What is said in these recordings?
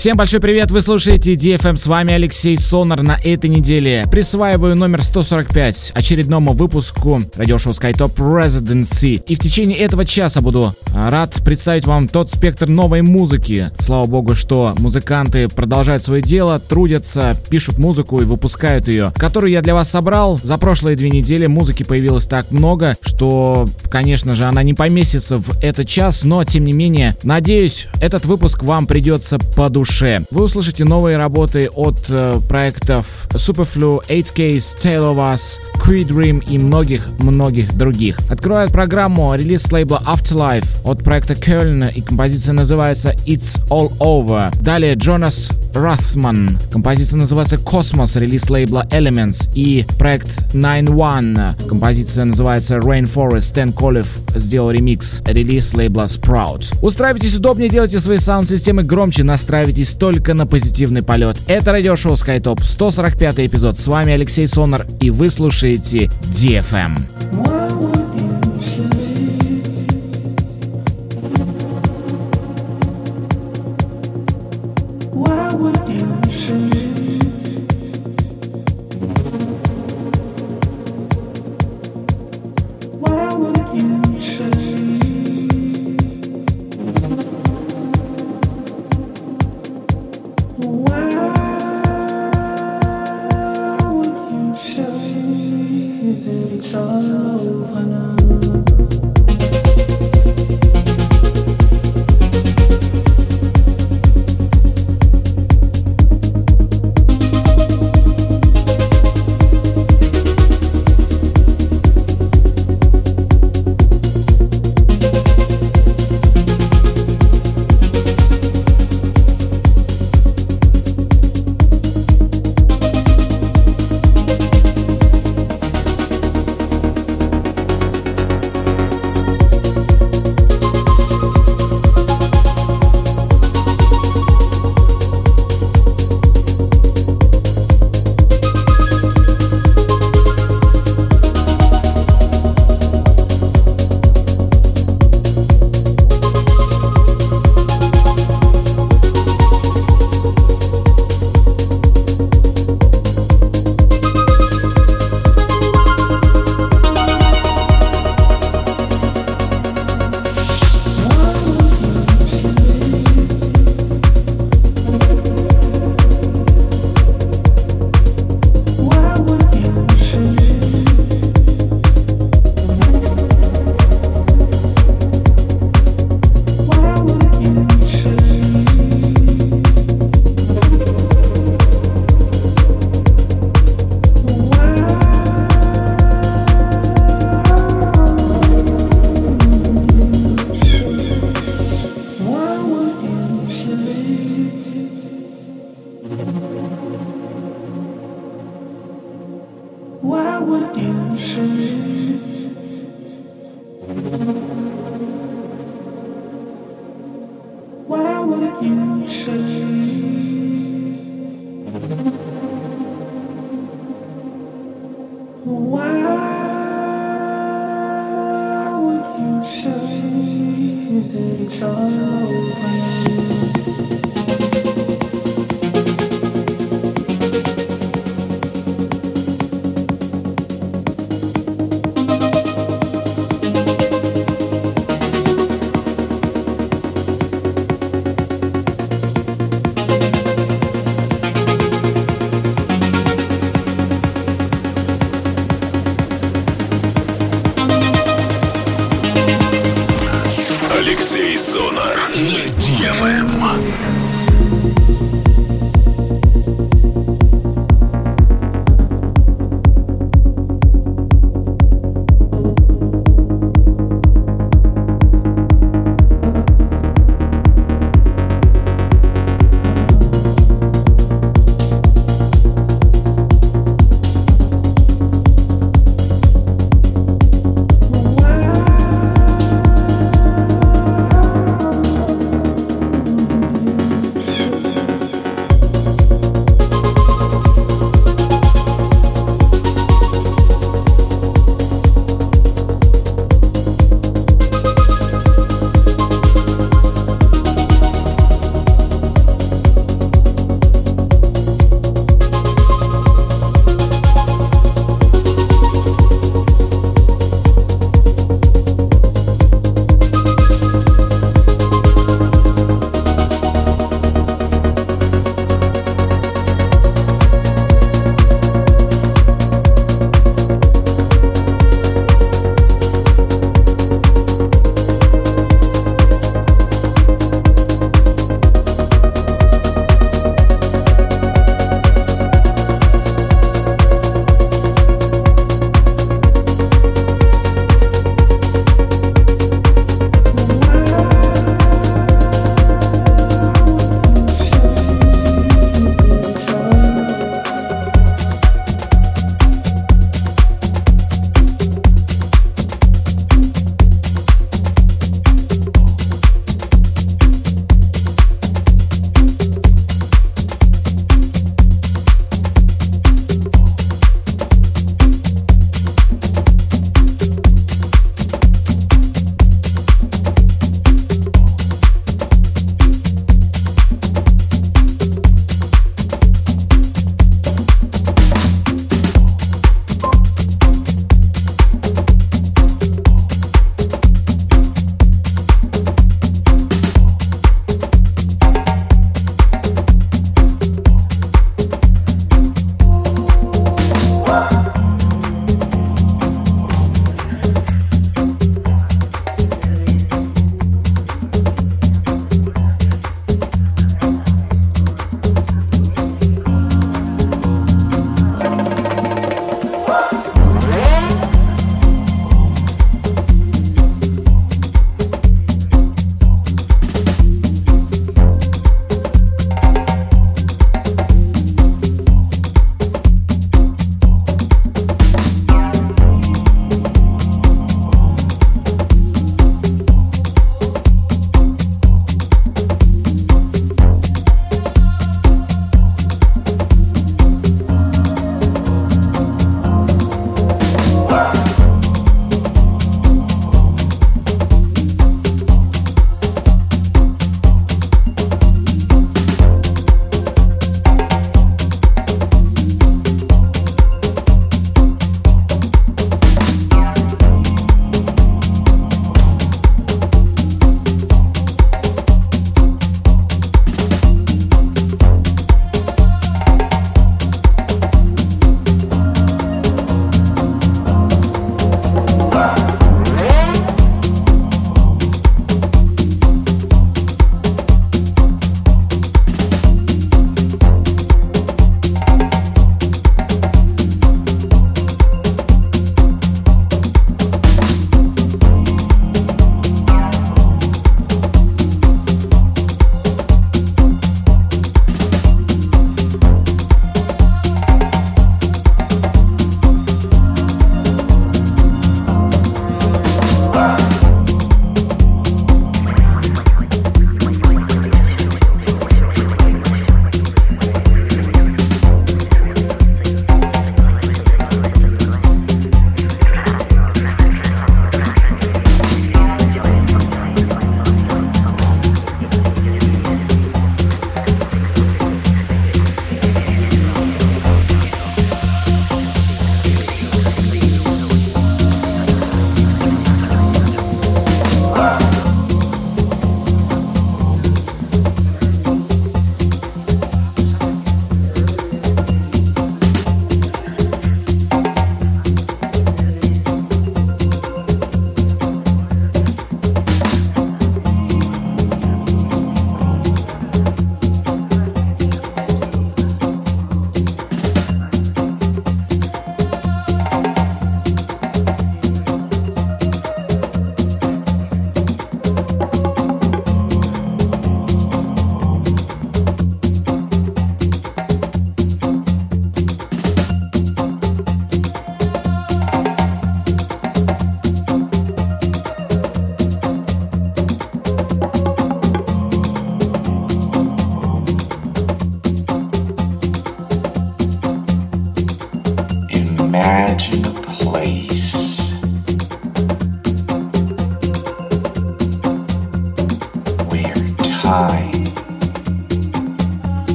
Всем большой привет, вы слушаете DFM, с вами Алексей Сонар на этой неделе. Присваиваю номер 145 очередному выпуску радиошоу SkyTop Residency. И в течение этого часа буду а, рад представить вам тот спектр новой музыки. Слава богу, что музыканты продолжают свое дело, трудятся, пишут музыку и выпускают ее, которую я для вас собрал. За прошлые две недели музыки появилось так много, что, конечно же, она не поместится в этот час, но, тем не менее, надеюсь, этот выпуск вам придется по душе душе. Вы услышите новые работы от э, проектов Superflu, 8Ks, Tale of Us, Creed Dream и многих-многих других. Открывает программу релиз лейбла Afterlife от проекта Köln и композиция называется It's All Over. Далее Jonas Rathmann. Композиция называется Космос, релиз лейбла Elements и проект 9-1. Композиция называется Rainforest. Stan Kolev сделал ремикс, релиз лейбла Sprout. Устраивайтесь удобнее, делайте свои саунд-системы громче, настраивайте настраивайтесь только на позитивный полет. Это радиошоу SkyTop, 145 эпизод. С вами Алексей Сонар, и вы слушаете DFM.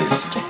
exist.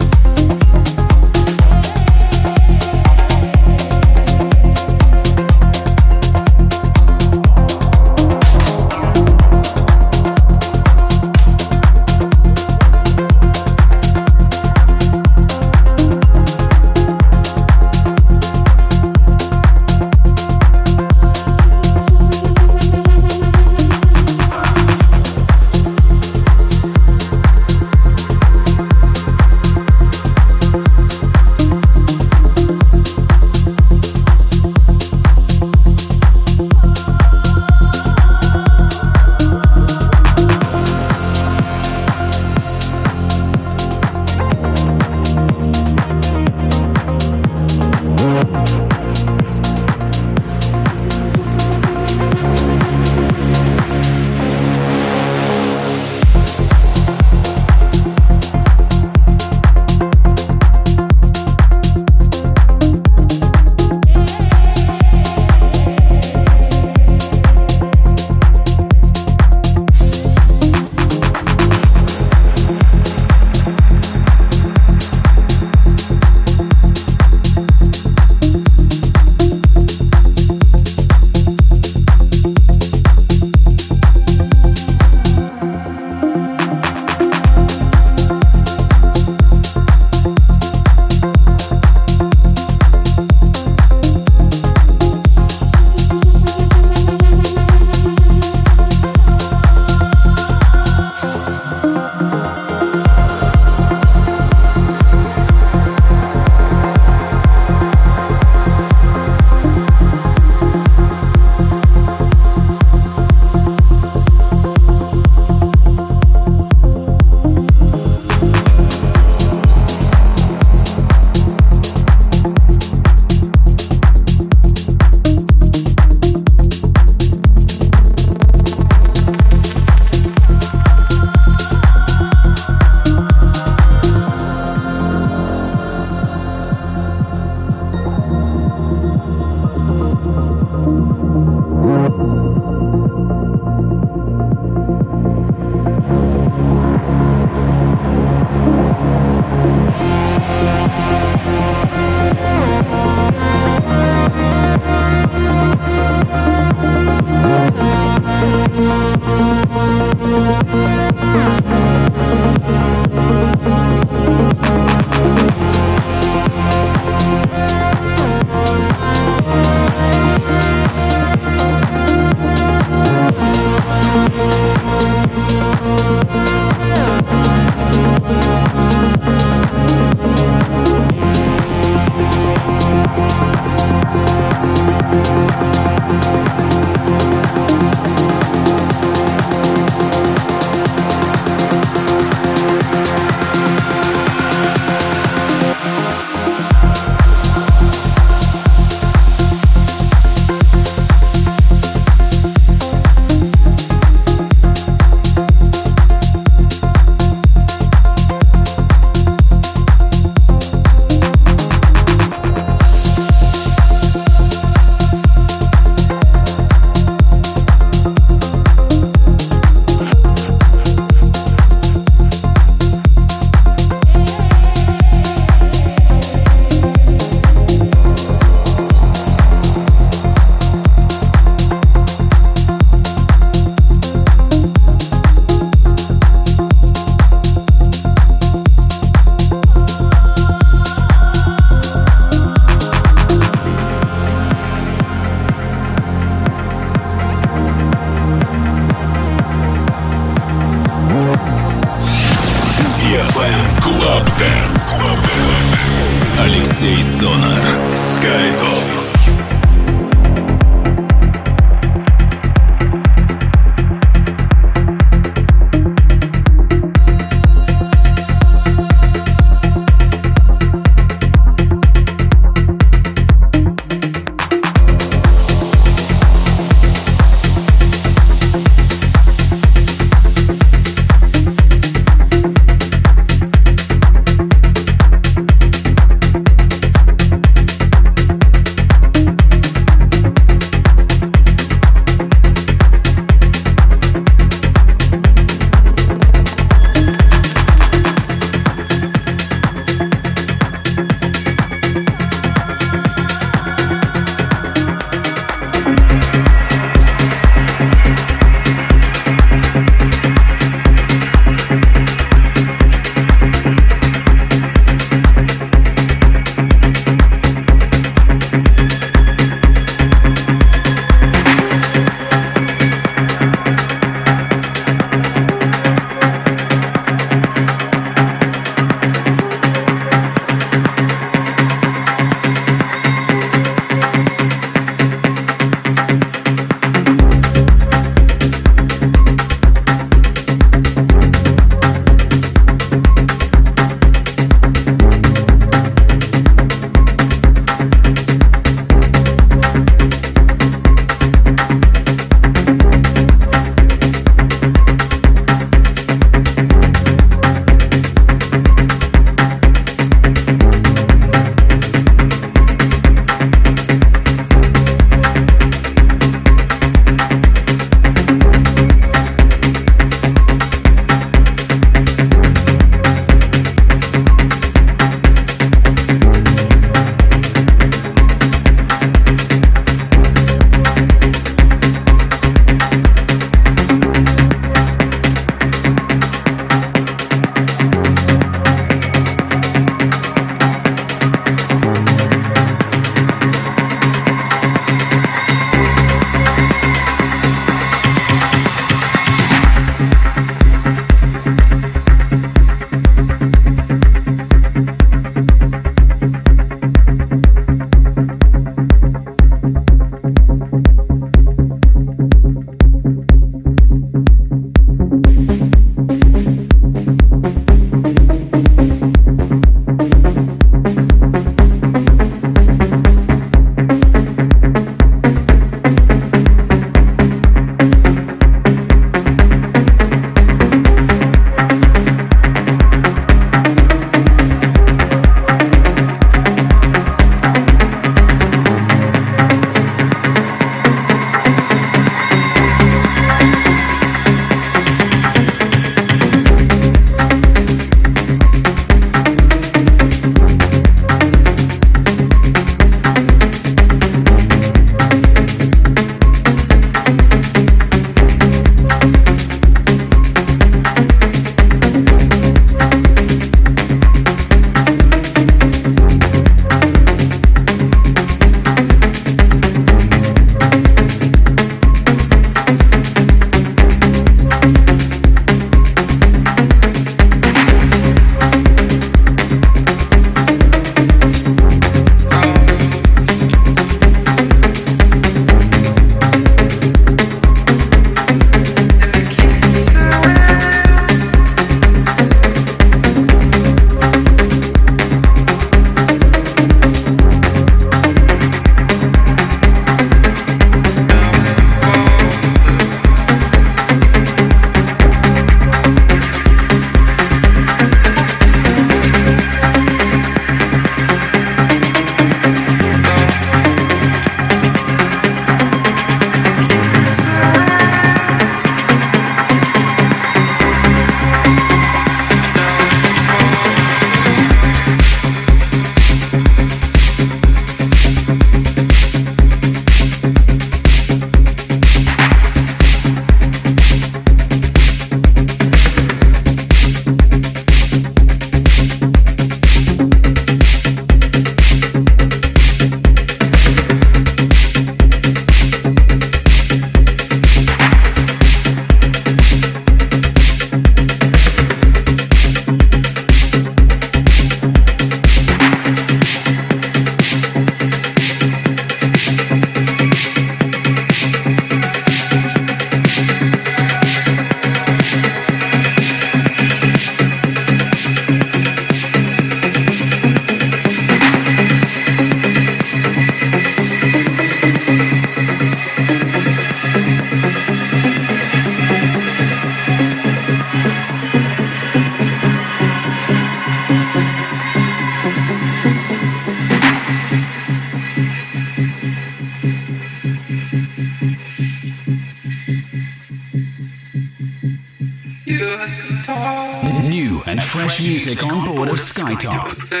Music on board of Skytop.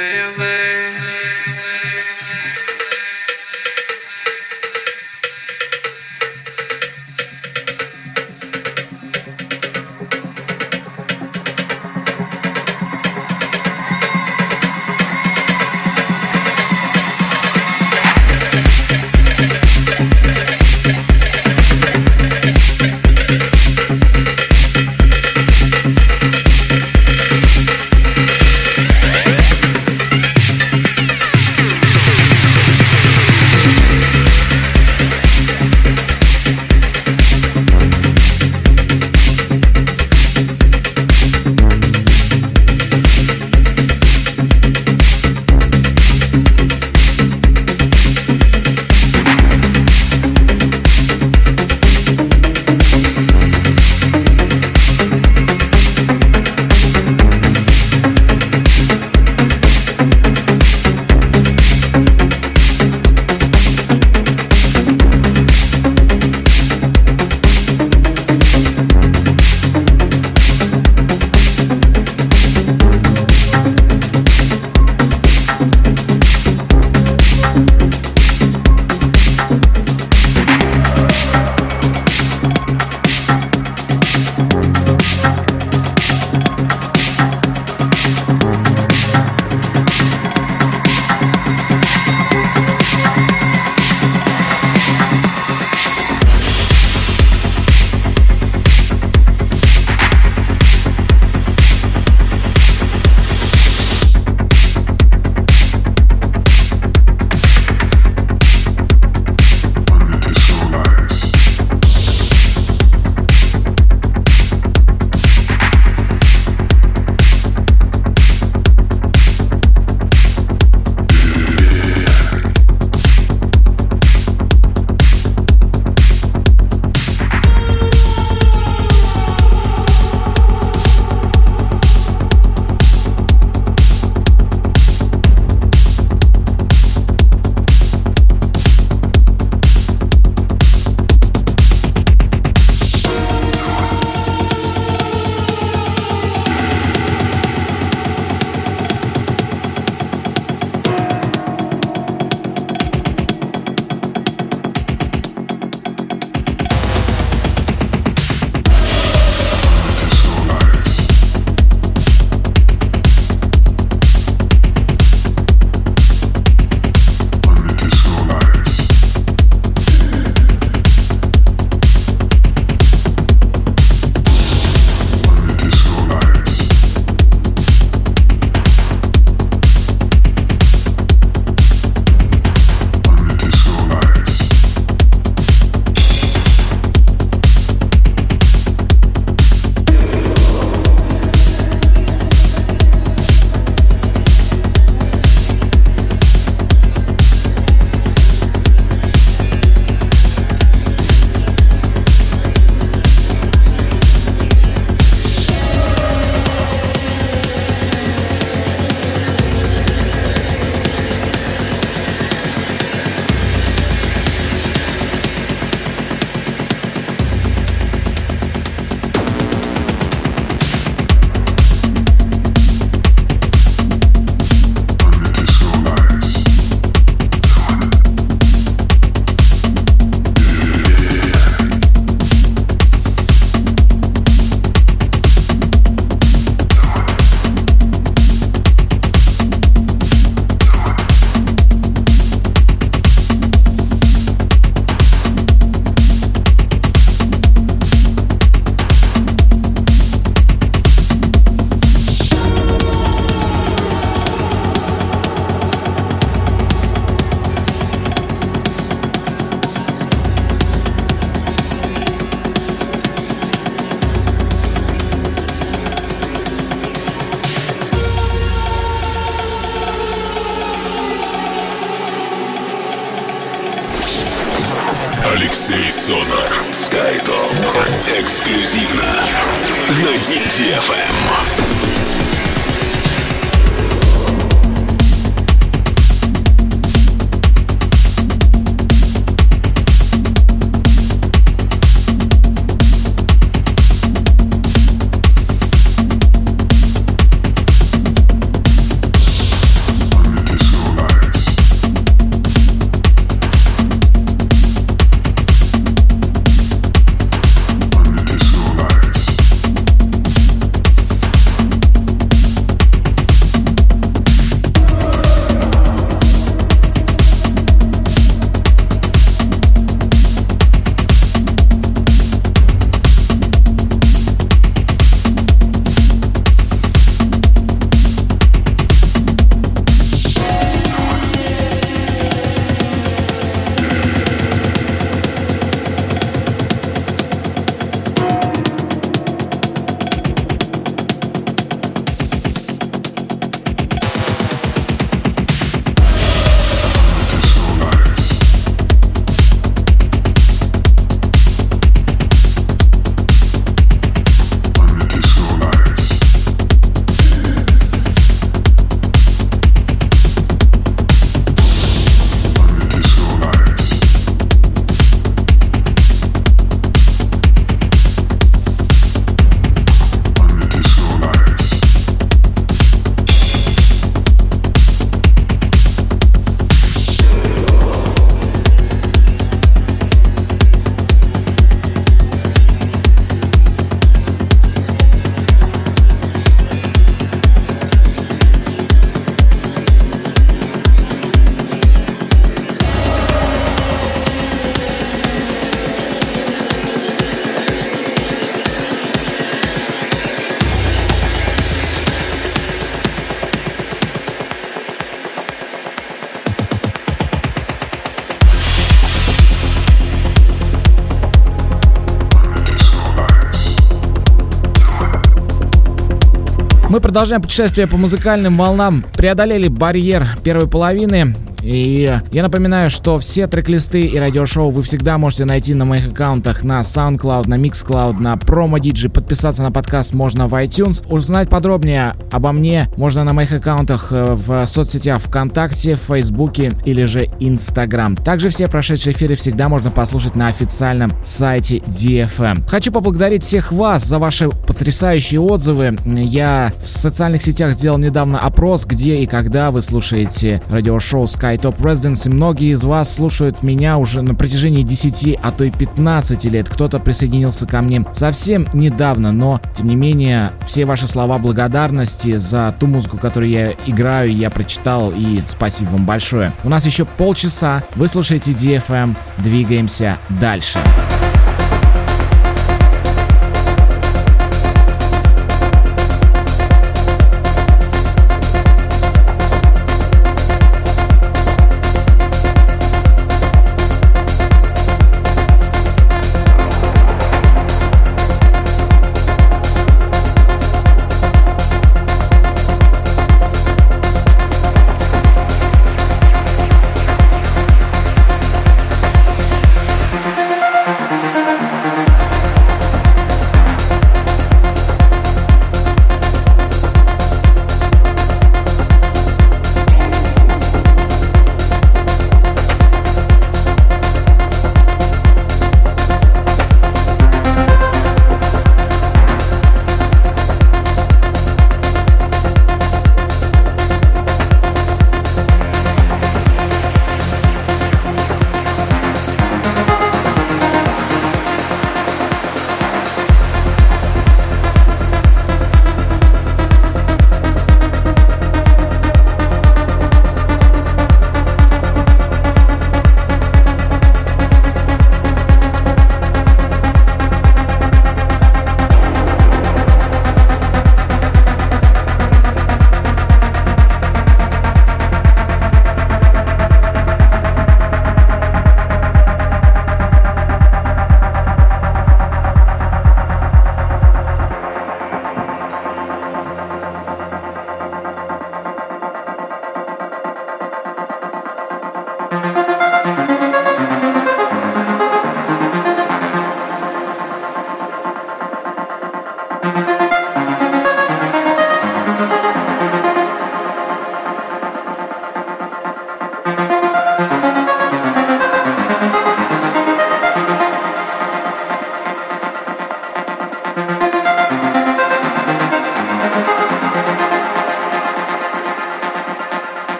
Мы продолжаем путешествие по музыкальным волнам. Преодолели барьер первой половины. И я напоминаю, что все трек-листы и радиошоу вы всегда можете найти на моих аккаунтах на SoundCloud, на Mixcloud, на Promo DJ. Подписаться на подкаст можно в iTunes. Узнать подробнее обо мне можно на моих аккаунтах э, в соцсетях ВКонтакте, в Фейсбуке или же Инстаграм. Также все прошедшие эфиры всегда можно послушать на официальном сайте DFM. Хочу поблагодарить всех вас за ваши потрясающие отзывы. Я в социальных сетях сделал недавно опрос, где и когда вы слушаете радиошоу Sky Sky Top Residence, и многие из вас слушают меня уже на протяжении 10, а то и 15 лет. Кто-то присоединился ко мне совсем недавно, но, тем не менее, все ваши слова благодарности за ту музыку, которую я играю, я прочитал, и спасибо вам большое. У нас еще полчаса, вы слушаете DFM, двигаемся дальше. Дальше.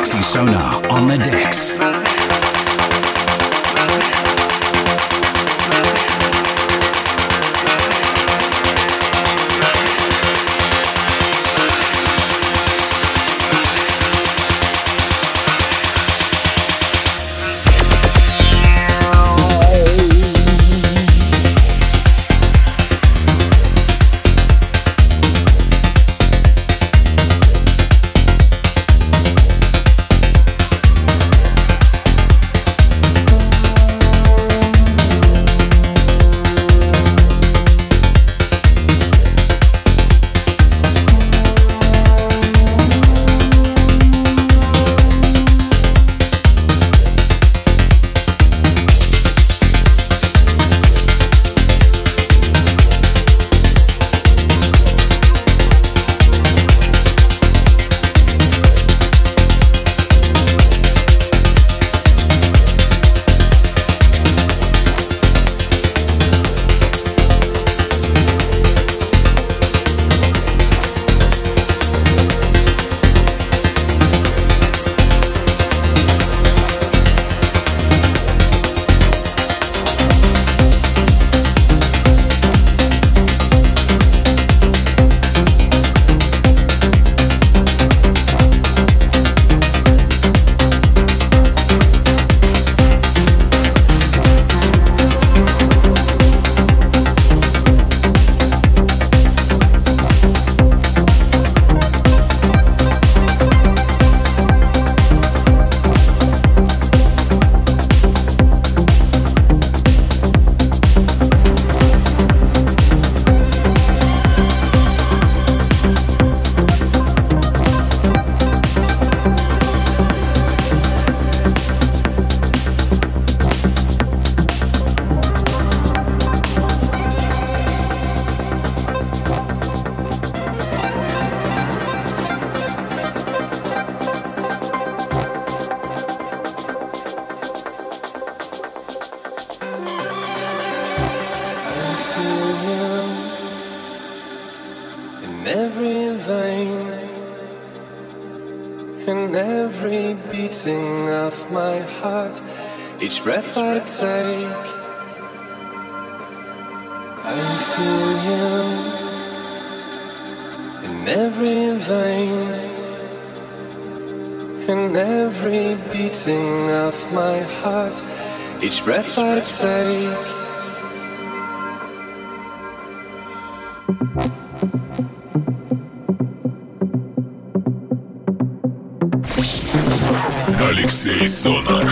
Alexi Sonar on the decks. each breath I take. I feel you in every vein, in every beating of my heart, each breath I take. Алексей Сонар.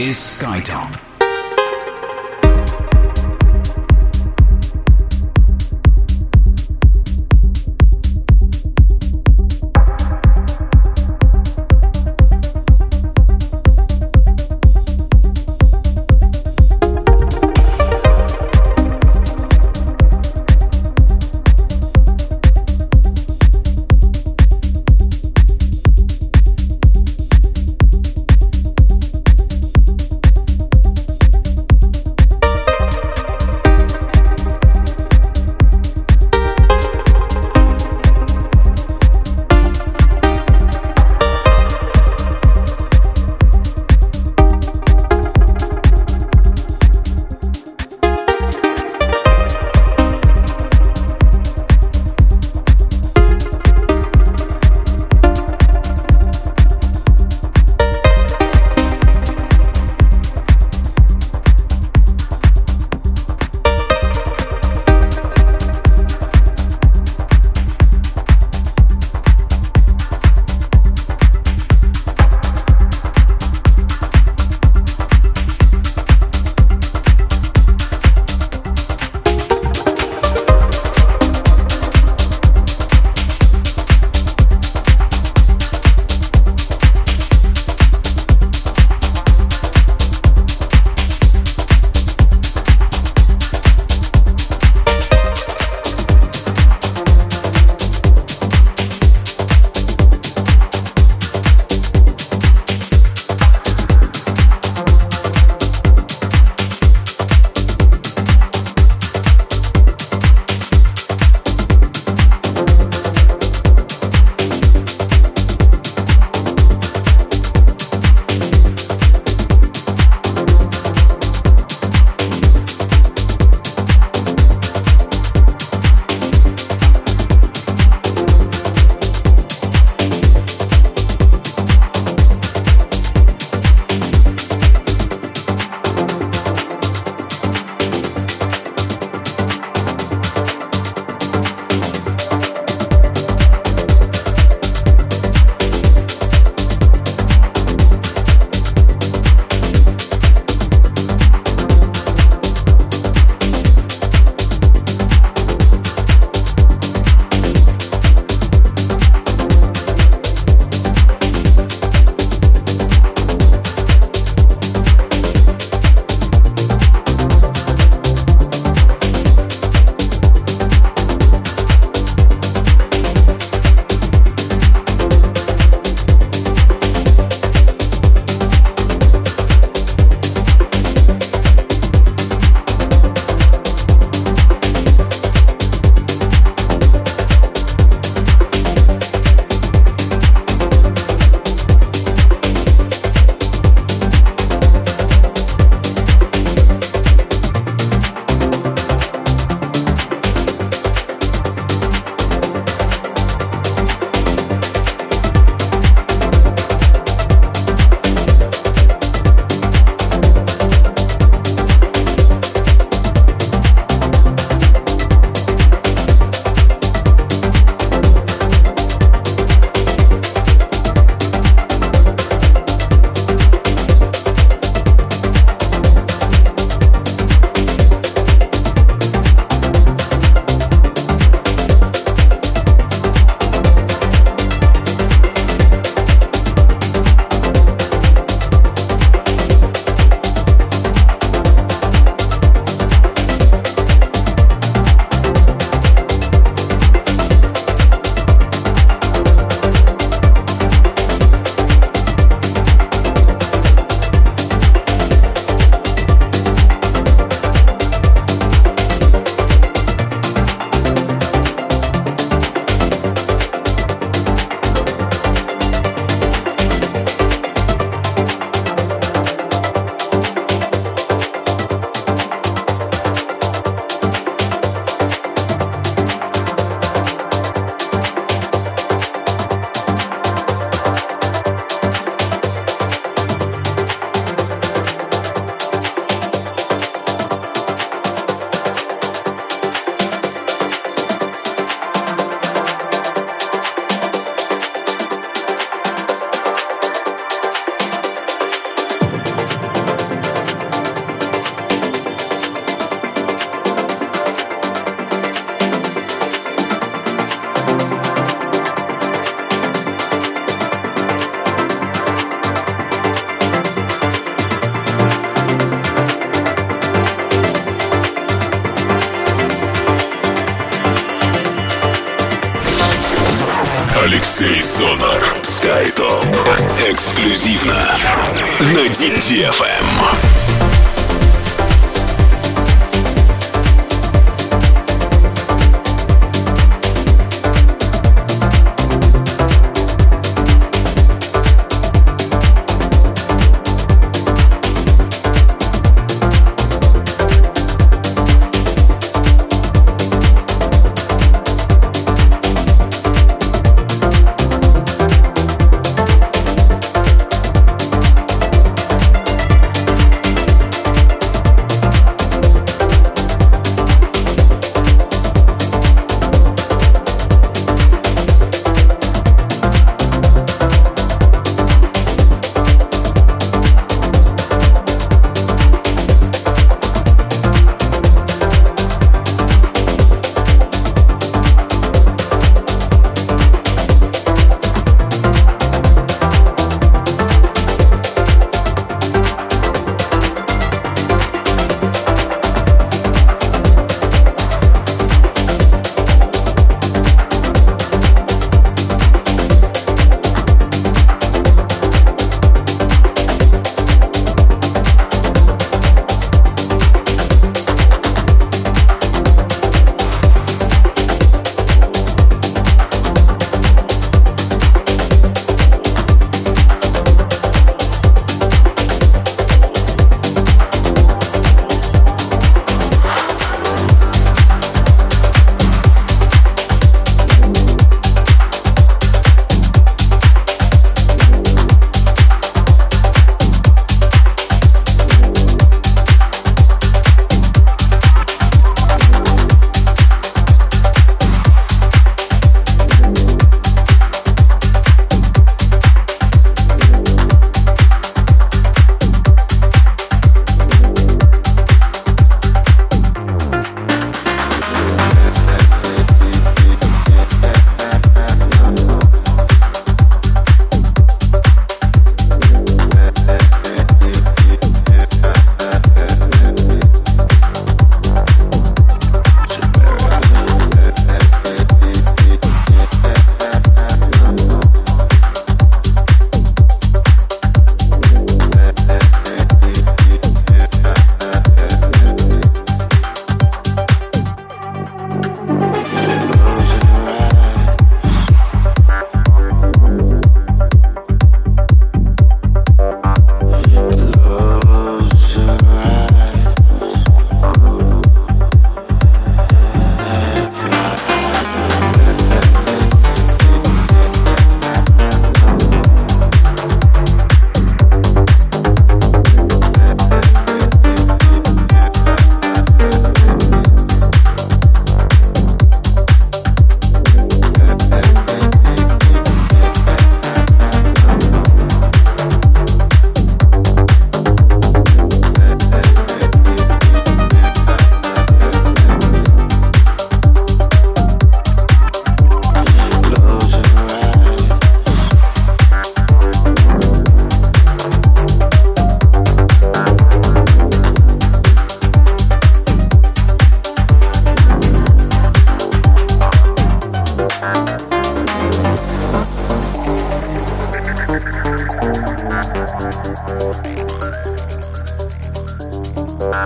Is Skytop. На DFM. На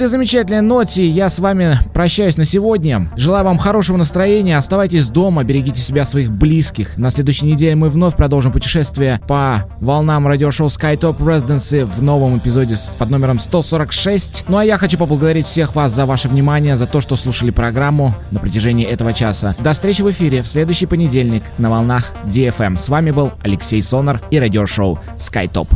этой замечательной ноте я с вами прощаюсь на сегодня. Желаю вам хорошего настроения, оставайтесь дома, берегите себя, своих близких. На следующей неделе мы вновь продолжим путешествие по волнам радиошоу SkyTop Residency в новом эпизоде под номером 146. Ну а я хочу поблагодарить всех вас за ваше внимание, за то, что слушали программу на протяжении этого часа. До встречи в эфире в следующий понедельник на волнах DFM. С вами был Алексей Сонар и радиошоу SkyTop.